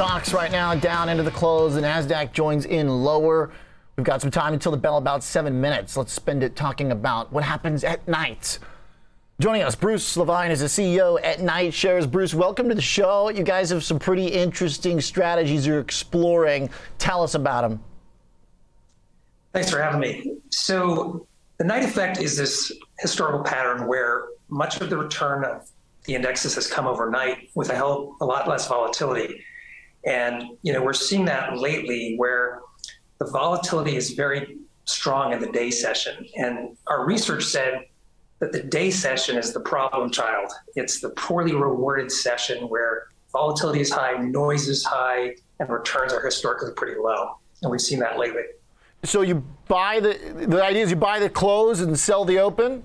Stocks right now down into the close. The NASDAQ joins in lower. We've got some time until the bell, about seven minutes. Let's spend it talking about what happens at night. Joining us, Bruce Lavine is the CEO at Night Shares. Bruce, welcome to the show. You guys have some pretty interesting strategies you're exploring. Tell us about them. Thanks for having me. So, the night effect is this historical pattern where much of the return of the indexes has come overnight with a hell a lot less volatility. And you know, we're seeing that lately where the volatility is very strong in the day session. And our research said that the day session is the problem child. It's the poorly rewarded session where volatility is high, noise is high, and returns are historically pretty low. And we've seen that lately. So you buy the the idea is you buy the close and sell the open?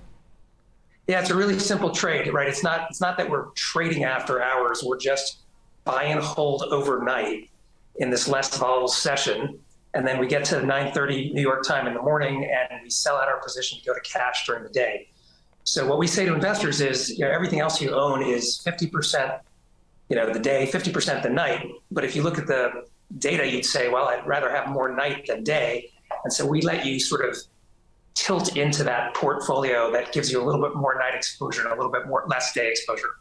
Yeah, it's a really simple trade, right? It's not it's not that we're trading after hours. We're just buy and hold overnight in this less volatile session. And then we get to 9:30 New York time in the morning and we sell out our position to go to cash during the day. So what we say to investors is, you know, everything else you own is 50%, you know, the day, 50% the night. But if you look at the data, you'd say, well, I'd rather have more night than day. And so we let you sort of tilt into that portfolio that gives you a little bit more night exposure and a little bit more less day exposure.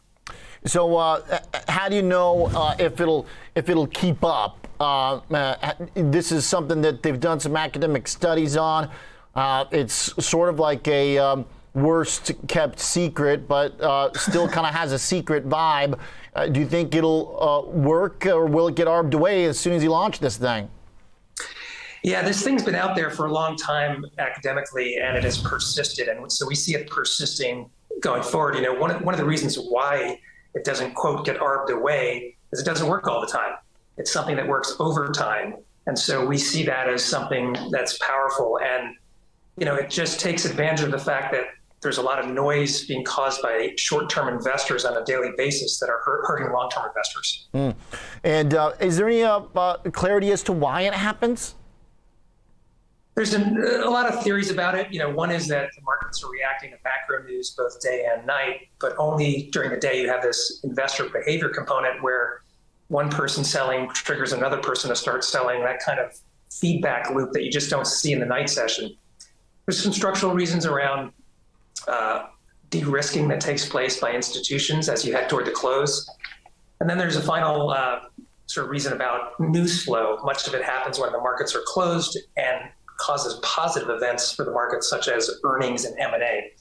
So, uh, how do you know uh, if it'll if it'll keep up? Uh, uh this is something that they've done some academic studies on. Uh, it's sort of like a um, worst kept secret, but uh, still kind of has a secret vibe. do you think it'll work, or will it get arbed away as soon as you launch this thing? Yeah, this thing's been out there for a long time academically, and it has persisted, and so we see it persisting going forward. You know, one of, one of the reasons why it doesn't quote get arbed away because it doesn't work all the time. It's something that works over time. And so we see that as something that's powerful. And, you know, it just takes advantage of the fact that there's a lot of noise being caused by short-term investors on a daily basis that are hurting long-term investors. Mm. And uh, is there any uh, uh, clarity as to why it happens? There's an, a lot of theories about it. You know, one is that the markets are reacting to macro news both day and night, but only during the day you have this investor behavior component where one person selling triggers another person to start selling. That kind of feedback loop that you just don't see in the night session. There's some structural reasons around uh, de-risking that takes place by institutions as you head toward the close. And then there's a final uh, sort of reason about news flow. Much of it happens when the markets are closed and causes positive events for the market, such as earnings and M&A.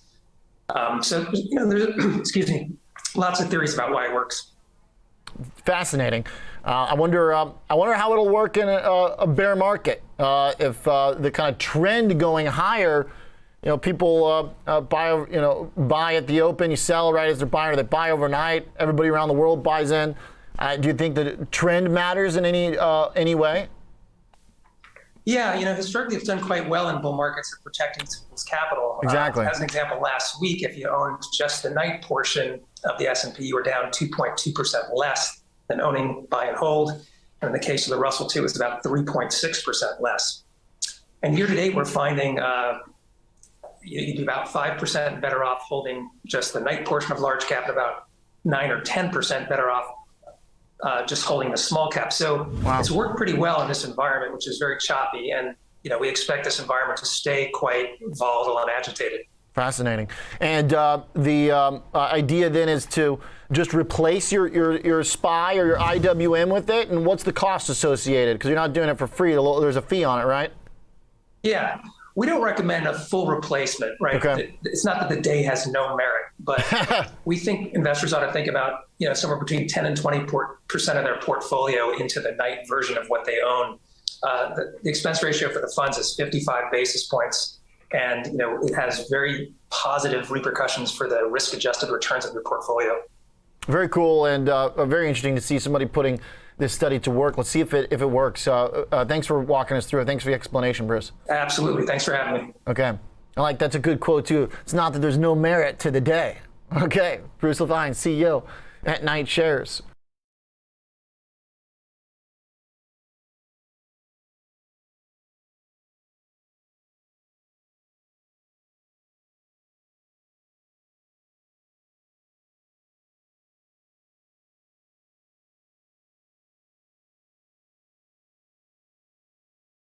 Um, so, you know, there's, excuse me, lots of theories about why it works. Fascinating. Uh, I wonder. Uh, I wonder how it'll work in a, a bear market. Uh, if uh, the kind of trend going higher, you know, people uh, uh, buy, you know, buy at the open, you sell right as they're buying, or they buy overnight. Everybody around the world buys in. do you think the trend matters in any any way? Yeah, you know, historically it's done quite well in bull markets at protecting people's capital. Uh, exactly. Uh, as an example, last week, if you owned just the night portion of the S&P, you were down 2.2% less than owning buy and hold. And in the case of the Russell 2, it's about 3.6% less. And year to date, we're finding uh, you'd be about 5% better off holding just the night portion of large cap and about 9 or 10% better off uh, just holding the small cap. So wow. it's worked pretty well in this environment, which is very choppy. And you know, we expect this environment to stay quite volatile and agitated. Fascinating. And uh, the um, uh, idea then is to just replace your, your, your SPY or your IWM with it. And what's the cost associated? Because you're not doing it for free. There's a fee on it, right? Yeah we don't recommend a full replacement, right? Okay. It's not that the day has no merit, but we think investors ought to think about, you know, somewhere between 10 and 20 percent of their portfolio into the night version of what they own. Uh, the, the, expense ratio for the funds is 55 basis points, and you know it has very positive repercussions for the risk-adjusted returns of your portfolio. Very cool and uh, very interesting to see somebody putting this study to work. Let's see if it if it works. Uh, uh, thanks for walking us through it. Thanks for the explanation, Bruce. Absolutely. Thanks for having me. Okay. I like that's a good quote too. It's not that there's no merit to the day. Okay. Bruce Lavine, CEO at Night Shares.